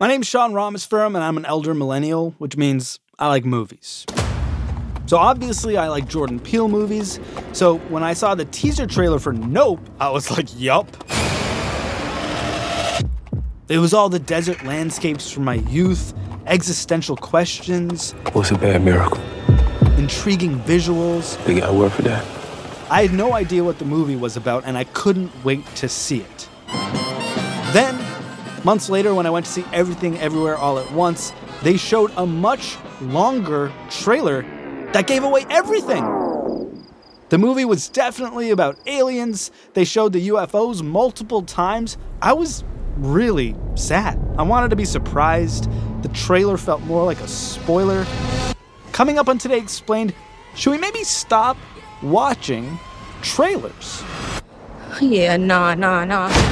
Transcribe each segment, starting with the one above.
My name's Sean Rameswaram, and I'm an elder millennial, which means I like movies. So obviously, I like Jordan Peele movies. So when I saw the teaser trailer for Nope, I was like, yup. It was all the desert landscapes from my youth, existential questions, What's a bad miracle? intriguing visuals. They got a word for that. I had no idea what the movie was about, and I couldn't wait to see it. Then, months later, when I went to see Everything Everywhere All at Once, they showed a much longer trailer that gave away everything. The movie was definitely about aliens. They showed the UFOs multiple times. I was really sad. I wanted to be surprised. The trailer felt more like a spoiler. Coming up on Today Explained, should we maybe stop watching trailers? Yeah, nah, nah, nah.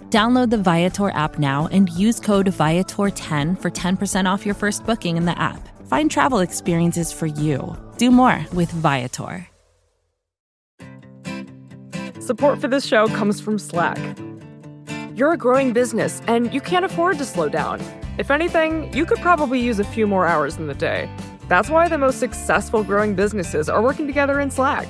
Download the Viator app now and use code Viator10 for 10% off your first booking in the app. Find travel experiences for you. Do more with Viator. Support for this show comes from Slack. You're a growing business and you can't afford to slow down. If anything, you could probably use a few more hours in the day. That's why the most successful growing businesses are working together in Slack.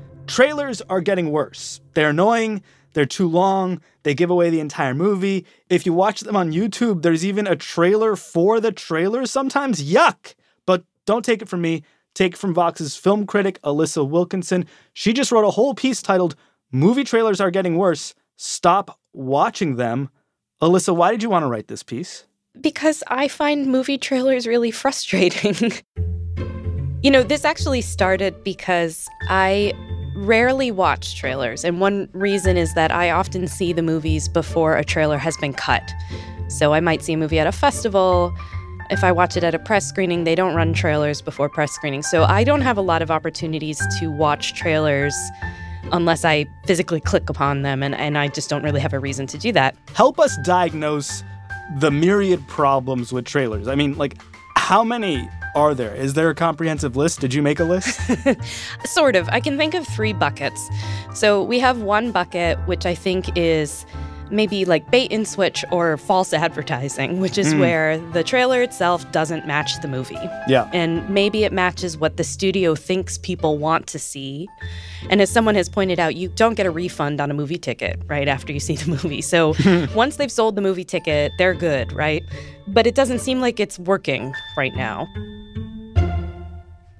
trailers are getting worse. They're annoying, they're too long, they give away the entire movie. If you watch them on YouTube, there's even a trailer for the trailer. Sometimes, yuck! But don't take it from me. Take from Vox's film critic, Alyssa Wilkinson. She just wrote a whole piece titled Movie Trailers Are Getting Worse. Stop watching them. Alyssa, why did you want to write this piece? Because I find movie trailers really frustrating. you know, this actually started because I rarely watch trailers. And one reason is that I often see the movies before a trailer has been cut. So I might see a movie at a festival. If I watch it at a press screening, they don't run trailers before press screenings. So I don't have a lot of opportunities to watch trailers unless I physically click upon them, and, and I just don't really have a reason to do that. Help us diagnose the myriad problems with trailers. I mean, like, how many are there? Is there a comprehensive list? Did you make a list? Sort of. I can think of three buckets. So we have one bucket, which I think is maybe like bait and switch or false advertising, which is hmm. where the trailer itself doesn't match the movie. yeah. And maybe it matches what the studio thinks people want to see. And as someone has pointed out, you don't get a refund on a movie ticket right after you see the movie. So once they've sold the movie ticket, they're good, right? But it doesn't seem like it's working right now.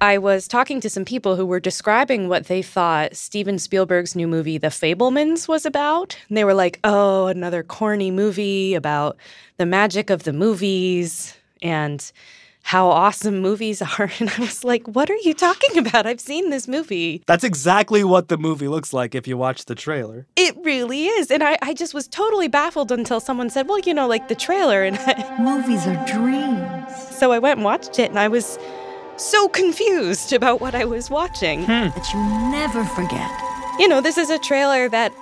I was talking to some people who were describing what they thought Steven Spielberg's new movie, The Fabelmans, was about. And they were like, oh, another corny movie about the magic of the movies and how awesome movies are. And I was like, what are you talking about? I've seen this movie. That's exactly what the movie looks like if you watch the trailer. It really is. And I, I just was totally baffled until someone said, well, you know, like the trailer. And I, Movies are dreams so I went and watched it and I was so confused about what I was watching. Hmm. that you never forget. you know, this is a trailer that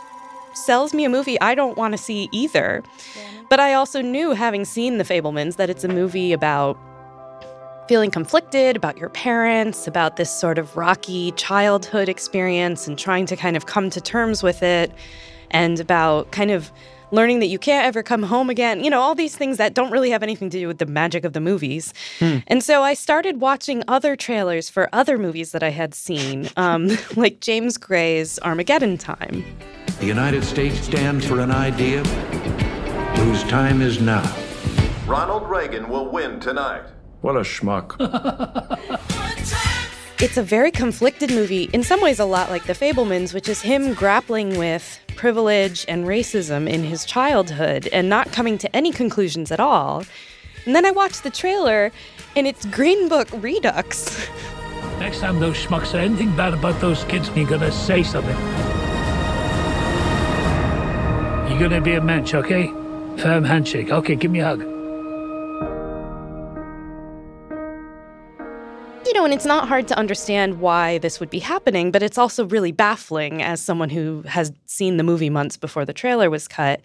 sells me a movie I don't want to see either. But I also knew, having seen The Fabelmans, that it's a movie about feeling conflicted about your parents, about this sort of rocky childhood experience and trying to kind of come to terms with it, and about kind of learning that you can't ever come home again. You know, all these things that don't really have anything to do with the magic of the movies. And so I started watching other trailers for other movies that I had seen, um, like James Gray's Armageddon Time. The United States stands for an idea whose time is now. Ronald Reagan will win tonight. What a schmuck. It's a very conflicted movie, in some ways, a lot like The Fabelmans, which is him grappling with privilege and racism in his childhood and not coming to any conclusions at all. And then I watched the trailer, and it's Green Book Redux. Next time those schmucks say anything bad about those kids, you're gonna say something. You're gonna be a mensch, okay? Firm handshake. Okay, give me a hug. Know, and it's not hard to understand why this would be happening, but it's also really baffling as someone who has seen the movie months before the trailer was cut.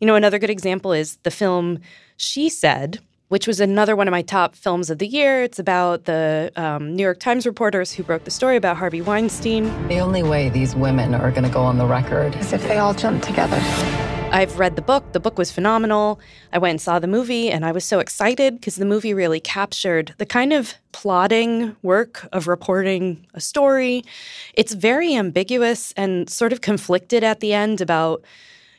You know, another good example is the film She Said, which was another one of my top films of the year. It's about the um, New York Times reporters who broke the story about Harvey Weinstein. The only way these women are going to go on the record is if they all jump together. I've read the book. The book was phenomenal. I went and saw the movie, and I was so excited because the movie really captured the kind of plotting work of reporting a story. It's very ambiguous and sort of conflicted at the end about,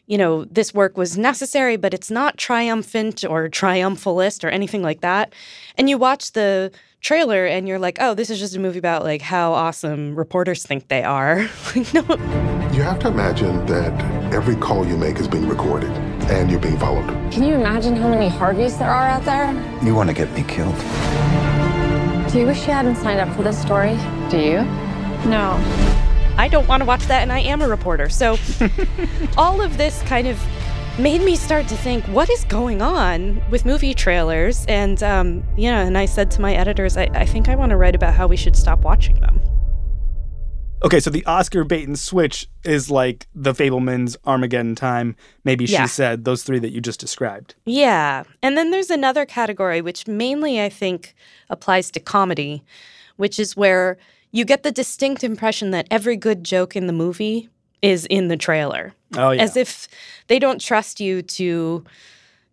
you know, this work was necessary, but it's not triumphant or triumphalist or anything like that. And you watch the trailer and you're like, oh, this is just a movie about like how awesome reporters think they are. like, no. You have to imagine that every call you make is being recorded and you're being followed. Can you imagine how many Harveys there are out there? You want to get me killed? Do you wish you hadn't signed up for this story? Do you? No. I don't want to watch that, and I am a reporter. So, all of this kind of made me start to think, what is going on with movie trailers? And, um, yeah, and I said to my editors, I, I think I want to write about how we should stop watching them. Okay, so the Oscar bait and switch is like the Fabelmans, Armageddon Time, maybe Yeah. she said, those three that you just described. Yeah. And then there's another category, which mainly I think applies to comedy, which is where you get the distinct impression that every good joke in the movie is in the trailer. Oh, yeah. As if they don't trust you to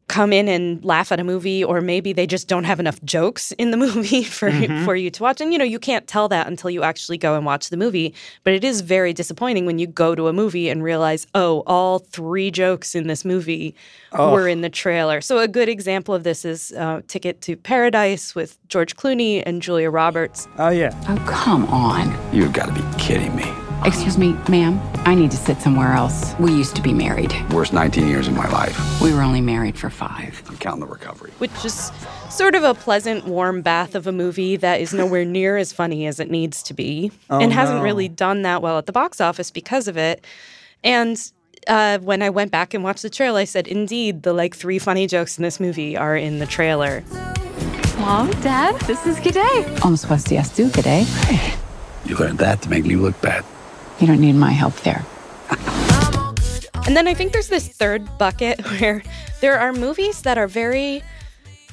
come in and laugh at a movie or maybe they just don't have enough jokes in the movie for Mhm. for you to watch and you know you can't tell that until you actually go and watch the movie but it is very disappointing when you go to a movie and realize oh all three jokes in this movie Oh. were in the trailer so a good example of this is uh, Ticket to Paradise with George Clooney and Julia Roberts Oh, yeah. Oh, come on. You've got to be kidding me. Excuse me, ma'am. I need to sit somewhere else. We used to be married. Worst 19 years of my life. We were only married for five. I'm counting the recovery. which is sort of a pleasant warm bath of a movie that is nowhere near as funny as it needs to be Oh, and hasn't no. really done that well at the box office because of it and uh, when I went back and watched the trailer, I said, indeed, the like three funny jokes in this movie are in the trailer. Mom, Dad, this is G'day. Almost was tu today. You learned that to make me look bad. You don't need my help there. And then I think there's this third bucket where there are movies that are very,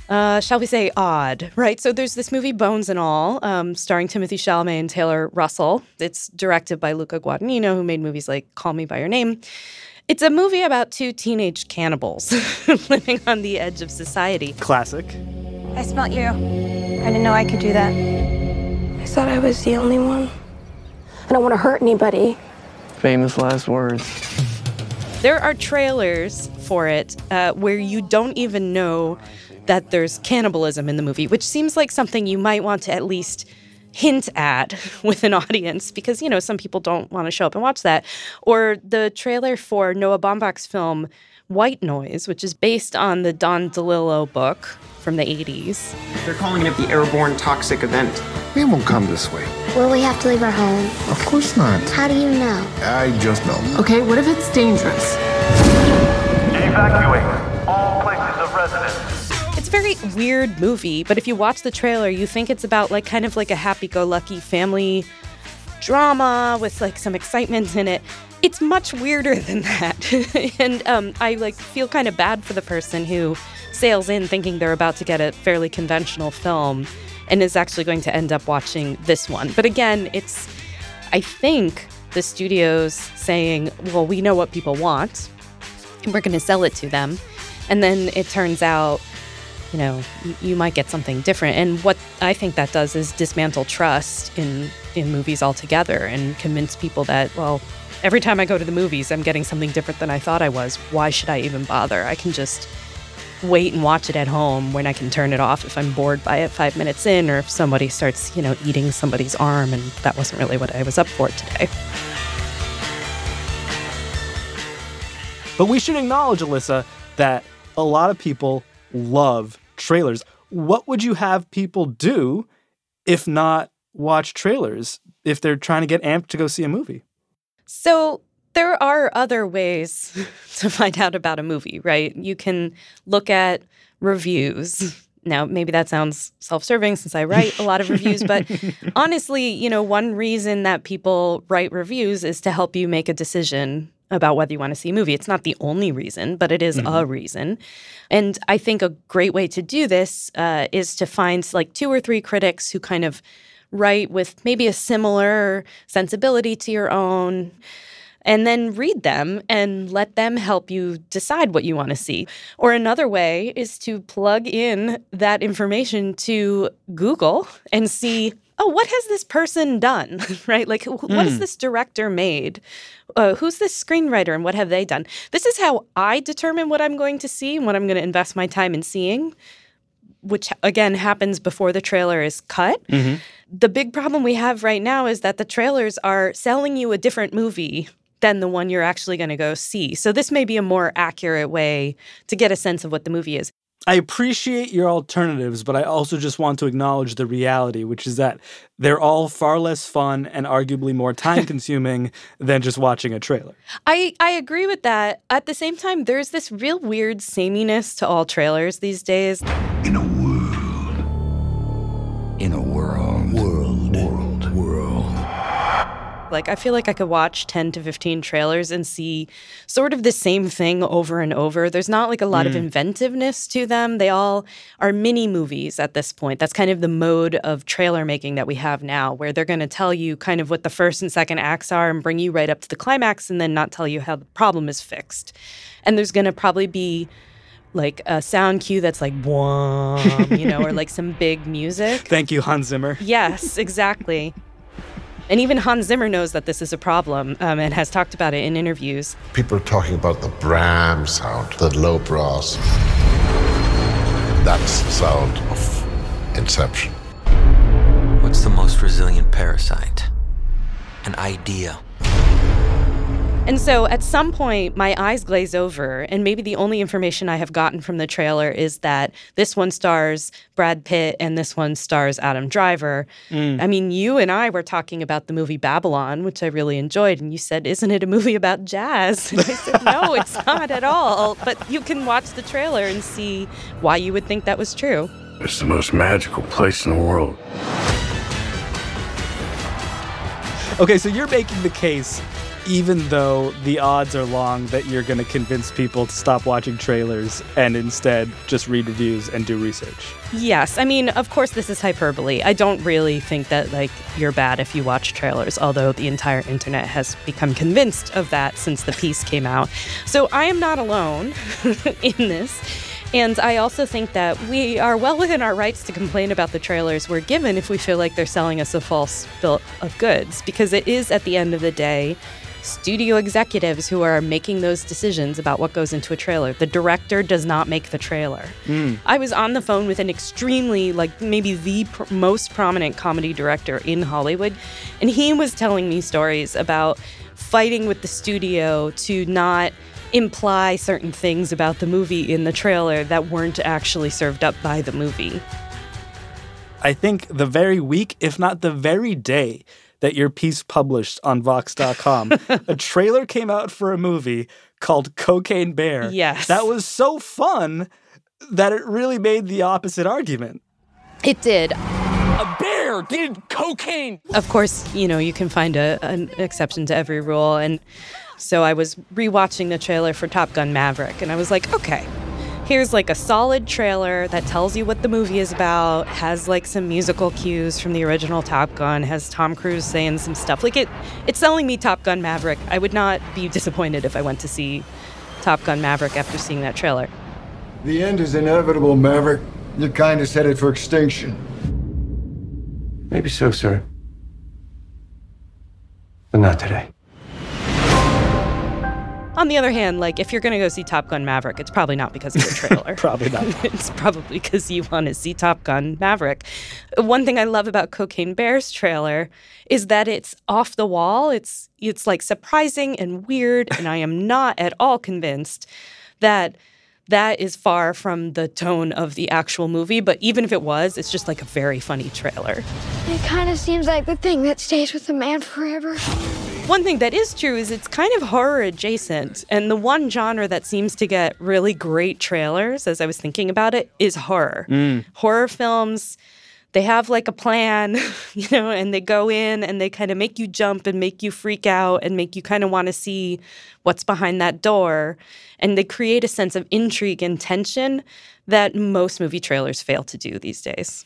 uh, shall we say, odd, right? So there's this movie Bones and All, um, starring Timothée Chalamet and Taylor Russell. It's directed by Luca Guadagnino, who made movies like Call Me by Your Name. It's a movie about two teenage cannibals living on the edge of society. Classic. I smelt you. I didn't know I could do that. I thought I was the only one. I don't want to hurt anybody. Famous last words. There are trailers for it uh, where you don't even know that there's cannibalism in the movie, which seems like something you might want to at least hint at with an audience because, you know, some people don't want to show up and watch that. Or the trailer for Noah Baumbach's film White Noise, which is based on the Don DeLillo book from the 80s. They're calling it the airborne toxic event. We won't come this way. Will we have to leave our home? Of course not. How do you know? I just know. Okay, what if it's dangerous? Evacuate all places of residence. It's a very weird movie, but if you watch the trailer, you think it's about like kind of like a happy-go-lucky family drama with like some excitement in it. It's much weirder than that, and um, I like feel kind of bad for the person who sails in thinking they're about to get a fairly conventional film and is actually going to end up watching this one. But again, it's I think the studio's saying, "Well, we know what people want, and we're going to sell it to them," and then it turns out you know you might get something different. And what i think that does is dismantle trust in in movies altogether and convince people that well every time i go to the movies i'm getting something different than i thought i was. Why should i even bother? I can just wait and watch it at home when I can turn it off if I'm bored by it five minutes in or if somebody starts, you know, eating somebody's arm and that wasn't really what I was up for today. But we should acknowledge, Alyssa, that a lot of people love trailers. What would you have people do if not watch trailers if they're trying to get amped to go see a movie? So there are other ways to find out about a movie, right? You can look at reviews. Now, maybe that sounds self serving since I write a lot of reviews, but honestly, you know, one reason that people write reviews is to help you make a decision about whether you want to see a movie. It's not the only reason, but it is mm-hmm. a reason. And I think a great way to do this uh, is to find like two or three critics who kind of write with maybe a similar sensibility to your own and then read them and let them help you decide what you want to see. Or another way is to plug in that information to Google and see, oh, what has this person done? right? Like, mm. what has hmm. this director made? Uh, who's this screenwriter and what have they done? This is how I determine what I'm going to see and what I'm going to invest my time in seeing. Which again happens before the trailer is cut. Mm-hmm. The big problem we have right now is that the trailers are selling you a different movie than the one you're actually going to go see. So this may be a more accurate way to get a sense of what the movie is. I appreciate your alternatives, but I also just want to acknowledge the reality, which is that they're all far less fun and arguably more time consuming than just watching a trailer. I, I agree with that. At the same time, there's this real weird sameness to all trailers these days. In a Like, I feel like I could watch 10 to 15 trailers and see sort of the same thing over and over. There's not like a lot mm. of inventiveness to them. They all are mini movies at this point. That's kind of the mode of trailer making that we have now, where they're going to tell you kind of what the first and second acts are and bring you right up to the climax and then not tell you how the problem is fixed. And there's going to probably be like a sound cue that's like boom, you know, or like some big music. Thank you, Hans Zimmer. Yes, exactly. And even Hans Zimmer knows that this is a problem um, and has talked about it in interviews. People are talking about the Bram sound, the low brass. That's the sound of Inception. What's the most resilient parasite? An idea. And so at some point, my eyes glaze over, and maybe the only information I have gotten from the trailer is that this one stars Brad Pitt and this one stars Adam Driver. Mm. I mean, you and I were talking about the movie Babylon, which I really enjoyed, and you said, Isn't it a movie about jazz? And I said, No, it's not at all. But you can watch the trailer and see why you would think that was true. It's the most magical place in the world. Okay, so you're making the case even though the odds are long that you're going to convince people to stop watching trailers and instead just read reviews and do research. Yes. I mean, of course, this is hyperbole. I don't really think that, like, you're bad if you watch trailers, although the entire internet has become convinced of that since the piece came out. So I am not alone in this. And I also think that we are well within our rights to complain about the trailers we're given if we feel like they're selling us a false bill of goods, because it is, at the end of the day, studio executives who are making those decisions about what goes into a trailer. The director does not make the trailer. Mm. I was on the phone with an extremely, like, maybe the pr- most prominent comedy director in Hollywood, and he was telling me stories about fighting with the studio to not imply certain things about the movie in the trailer that weren't actually served up by the movie. I think the very week, if not the very day that your piece published on Vox.com. a trailer came out for a movie called Cocaine Bear. Yes. That was so fun that it really made the opposite argument. It did. A bear did cocaine. Of course, you know, you can find a, an exception to every rule. And so I was rewatching the trailer for Top Gun Maverick, and I was like, okay, here's like a solid trailer that tells you what the movie is about, has like some musical cues from the original Top Gun, has Tom Cruise saying some stuff. Like it it's selling me Top Gun Maverick. I would not be disappointed if I went to see Top Gun Maverick after seeing that trailer. The end is inevitable, Maverick. Your kind is headed for extinction. Maybe so, sir. But not today. On the other hand, like if you're going to go see Top Gun Maverick, it's probably not because of the trailer. probably not. it's probably because you want to see Top Gun Maverick. One thing I love about Cocaine Bear's trailer is that it's off the wall. It's it's like surprising and weird, and I am not at all convinced that that is far from the tone of the actual movie. But even if it was, it's just like a very funny trailer. It kind of seems like the thing that stays with a man forever. One thing that is true is it's kind of horror adjacent. And the one genre that seems to get really great trailers, as I was thinking about it, is horror. Mm. Horror films they have like a plan, you know, and they go in and they kind of make you jump and make you freak out and make you kind of want to see what's behind that door. And they create a sense of intrigue and tension that most movie trailers fail to do these days.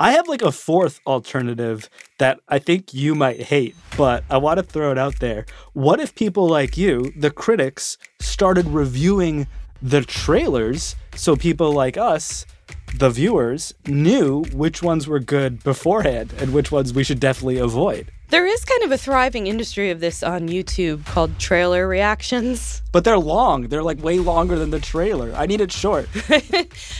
I have like a fourth alternative that I think you might hate, but I want to throw it out there. What if people like you, the critics, started reviewing the trailers so people like us the viewers knew which ones were good beforehand and which ones we should definitely avoid. There is kind of a thriving industry of this on YouTube called trailer reactions. But they're long. They're like way longer than the trailer. I need it short.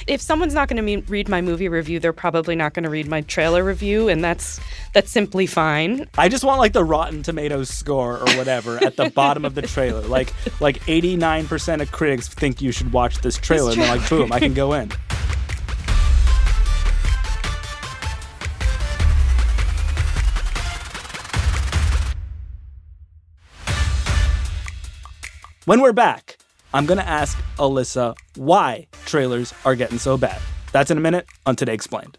if someone's not going to me- read my movie review, they're probably not going to read my trailer review, and that's that's simply fine. I just want like the Rotten Tomatoes score or whatever at the bottom of the trailer. Like like 89% of critics think you should watch this trailer, and they're like, boom, I can go in. When we're back, I'm going to ask Alyssa why trailers are getting so bad. That's in a minute on Today Explained.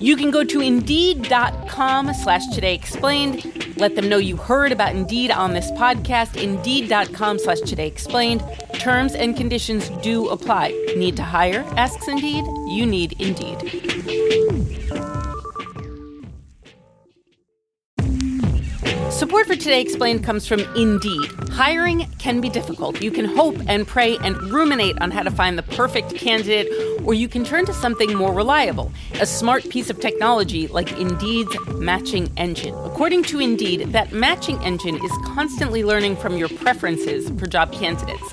You can go to Indeed.com slash Today Explained. Let them know you heard about Indeed on this podcast. Indeed.com slash Today Explained. Terms and conditions do apply. Need to hire? Asks Indeed. You need Indeed. Support for Today Explained comes from Indeed. Hiring can be difficult. You can hope and pray and ruminate on how to find the perfect candidate, or you can turn to something more reliable a smart piece of technology like Indeed's matching engine. According to Indeed, that matching engine is constantly learning from your preferences for job candidates,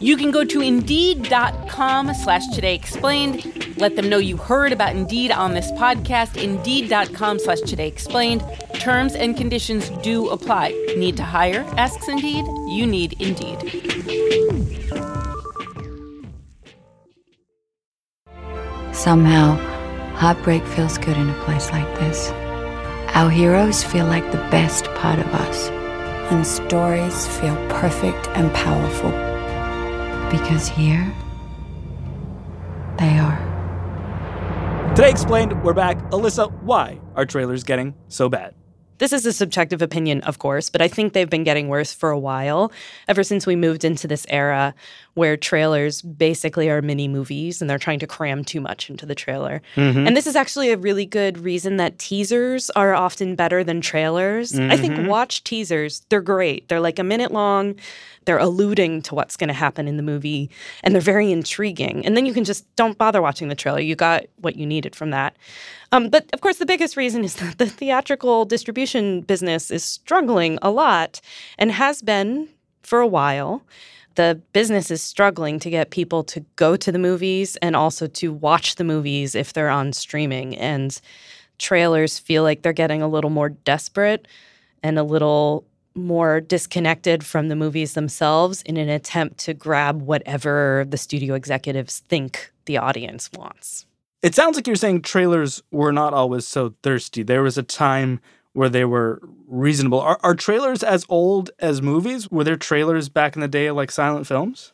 You can go to Indeed.com slash Today Explained. Let them know you heard about Indeed on this podcast. Indeed.com slash Today Explained. Terms and conditions do apply. Need to hire? Asks Indeed. You need Indeed. Somehow, heartbreak feels good in a place like this. Our heroes feel like the best part of us. And stories feel perfect and powerful. Because here, they are. Today Explained, we're back. Alyssa, why are trailers getting so bad? this is a subjective opinion, of course, but I think they've been getting worse for a while, ever since we moved into this era where trailers basically are mini movies and they're trying to cram too much into the trailer. Mhm. And this is actually a really good reason that teasers are often better than trailers. I think Mhm. watch teasers, they're great. They're like a minute long, they're alluding to what's going to happen in the movie, and they're very intriguing. And then you can just don't bother watching the trailer. You got what you needed from that. Um, but of course, the biggest reason is that the theatrical distribution business is struggling a lot and has been for a while. The business is struggling to get people to go to the movies and also to watch the movies if they're on streaming. And trailers feel like they're getting a little more desperate and a little more disconnected from the movies themselves in an attempt to grab whatever the studio executives think the audience wants. It sounds like you're saying trailers were not always so thirsty. There was a time where they were reasonable. Are, are trailers as old as movies? Were there trailers back in the day like silent films?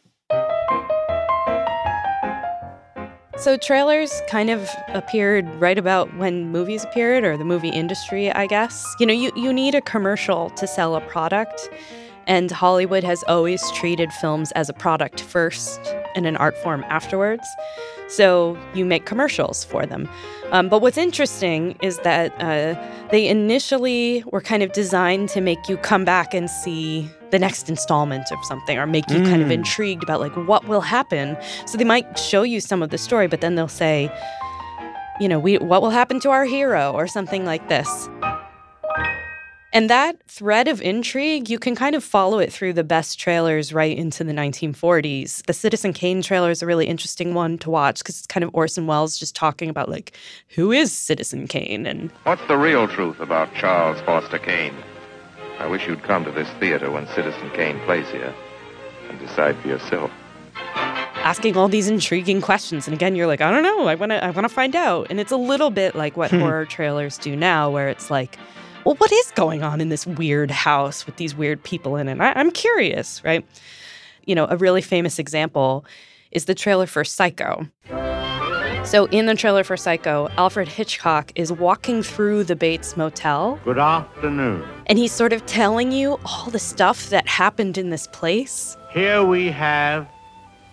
So trailers kind of appeared right about when movies appeared or the movie industry, I guess. You know, you, you need a commercial to sell a product, and Hollywood has always treated films as a product first and an art form afterwards. So you make commercials for them. Um, but what's interesting is that uh, they initially were kind of designed to make you come back and see the next installment of something or make you kind of Mm. intrigued about like what will happen. So they might show you some of the story, but then they'll say, you know, we what will happen to our hero or something like this. And that thread of intrigue, you can kind of follow it through the best trailers right into the 1940s. The Citizen Kane trailer is a really interesting one to watch because it's kind of Orson Welles just talking about like who is Citizen Kane and What's the real truth about Charles Foster Kane? I wish you'd come to this theater when Citizen Kane plays here and decide for yourself. asking all these intriguing questions. And again, you're like, I don't know, I want to I want to find out. And it's a little bit like what Hmm. horror trailers do now where it's like, well, what is going on in this weird house with these weird people in it? I, I'm curious, right? You know, a really famous example is the trailer for Psycho. So, in the trailer for Psycho, Alfred Hitchcock is walking through the Bates Motel Good afternoon. and he's sort of telling you all the stuff that happened in this place. Here we have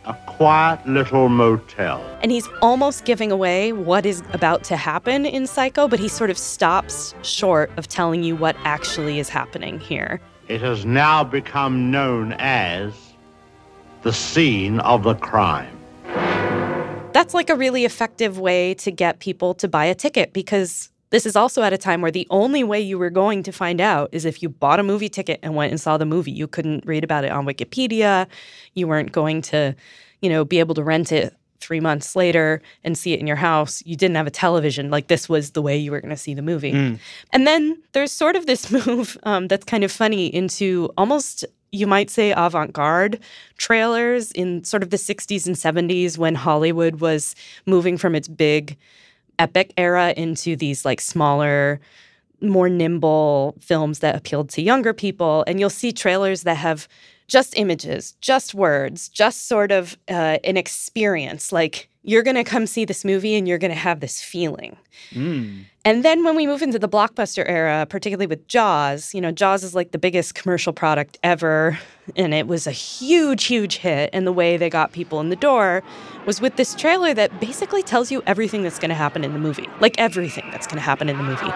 a quiet little motel. And he's almost giving away what is about to happen in Psycho, but he sort of stops short of telling you what actually is happening here. It has now become known as the scene of the crime. That's like a really effective way to get people to buy a ticket because this is also at a time where the only way you were going to find out is if you bought a movie ticket and went and saw the movie. You couldn't read about it on Wikipedia. You weren't going to, you know, be able to rent it three months later and see it in your house. You didn't have a television. Like this was the way you were going to see the movie. Mm. And then there's sort of this move um, that's kind of funny into almost, you might say, avant garde trailers in sort of the 60s and 70s when Hollywood was moving from its big epic era into these like smaller, more nimble films that appealed to younger people. And you'll see trailers that have just images, just words, just sort of uh, an experience. Like you're going to come see this movie and you're going to have this feeling. Mm. And then when we move into the blockbuster era, particularly with Jaws, you know, Jaws is like the biggest commercial product ever. And it was a huge, huge hit. And the way they got people in the door was with this trailer that basically tells you everything that's going to happen in the movie. Like everything that's going to happen in the movie.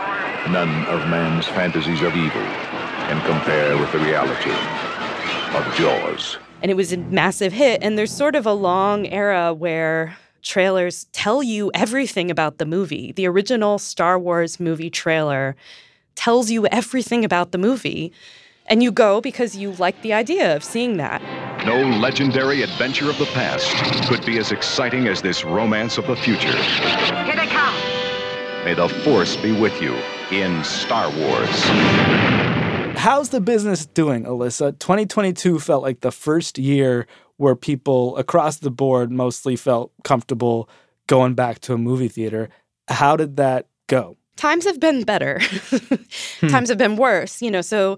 None of man's fantasies of evil can compare with the reality of Jaws. and it was a massive hit. And there's sort of a long era where trailers tell you everything about the movie. The original Star Wars movie trailer tells you everything about the movie. And you go because you like the idea of seeing that. No legendary adventure of the past could be as exciting as this romance of the future. Here they come. May the Force be with you in Star Wars. How's the business doing, Alyssa? 2022 felt like the first year where people across the board mostly felt comfortable going back to a movie theater. How did that go? Times have been better. Hmm. Times have been worse, you know. So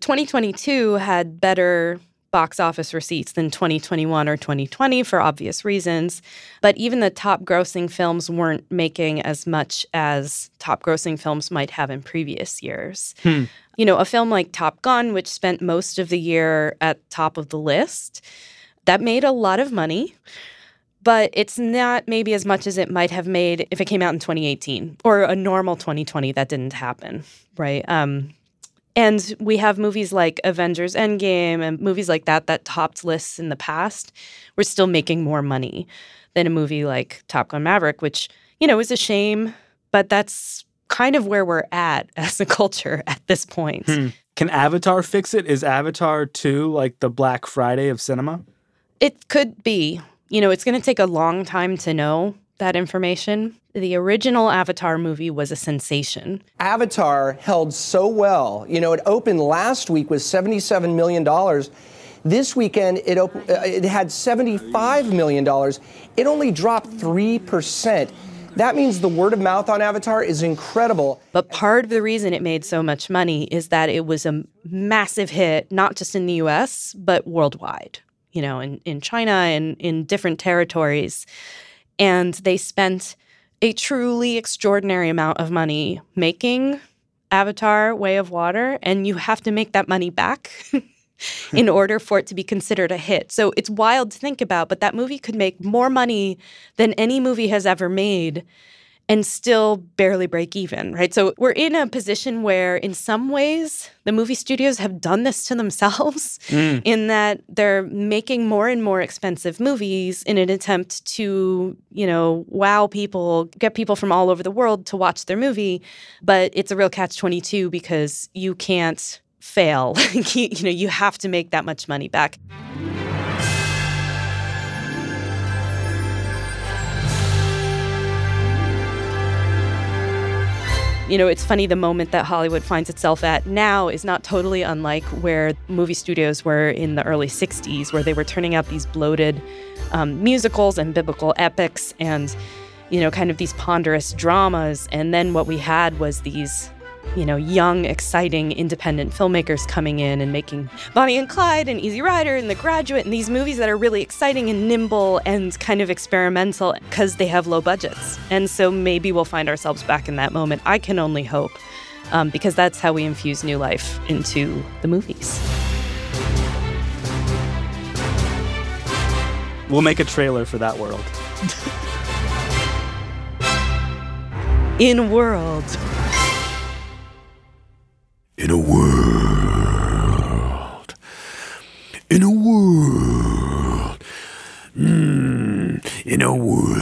2022 had better box office receipts than 2021 or 2020 for obvious reasons. But even the top grossing films weren't making as much as top grossing films might have in previous years. Hmm. You know, a film like Top Gun, which spent most of the year at top of the list, that made a lot of money. But it's not maybe as much as it might have made if it came out in 2018 or a normal 2020 that didn't happen, right? Um, and we have movies like Avengers Endgame and movies like that that topped lists in the past. We're still making more money than a movie like Top Gun Maverick, which, you know, is a shame, but that's kind of where we're at as a culture at this point. Hmm. Can Avatar fix it? Is Avatar 2 like the Black Friday of cinema? It could be. You know, it's going to take a long time to know that information. The original Avatar movie was a sensation. Avatar held so well. You know, it opened last week with $77 million. This weekend, it, op- uh, it had $75 million. It only dropped 3%. That means the word of mouth on Avatar is incredible. But part of the reason it made so much money is that it was a massive hit, not just in the US, but worldwide, you know, in, in China and in different territories. And they spent a truly extraordinary amount of money making Avatar Way of Water, and you have to make that money back. in order for it to be considered a hit. So it's wild to think about, but that movie could make more money than any movie has ever made and still barely break even, right? So we're in a position where, in some ways, the movie studios have done this to themselves Mm. in that they're making more and more expensive movies in an attempt to, you know, wow people, get people from all over the world to watch their movie. But it's a real catch 22 because you can't fail. you, you know, you have to make that much money back. You know, it's funny the moment that Hollywood finds itself at now is not totally unlike where movie studios were in the early 60s, where they were turning out these bloated um, musicals and biblical epics and, you know, kind of these ponderous dramas. And then what we had was these you know, young, exciting, independent filmmakers coming in and making Bonnie and Clyde and Easy Rider and The Graduate and these movies that are really exciting and nimble and kind of experimental because they have low budgets. And so maybe we'll find ourselves back in that moment. I can only hope um, because that's how we infuse new life into the movies. We'll make a trailer for that world. In world. In a world. In a world. Mm, in a world.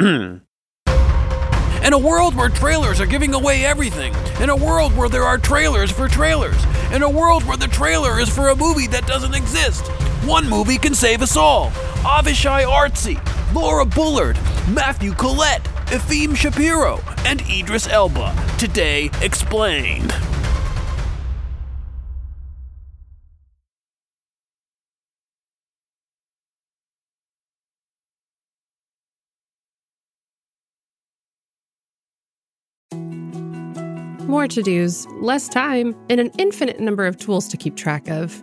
In a world where trailers are giving away everything. In a world where there are trailers for trailers. In a world where the trailer is for a movie that doesn't exist. One movie can save us all. Avishai Artsy, Laura Bullard, Matthew Collette, Efim Shapiro, and Idris Elba. Today explained. More to dos, less time, and an infinite number of tools to keep track of.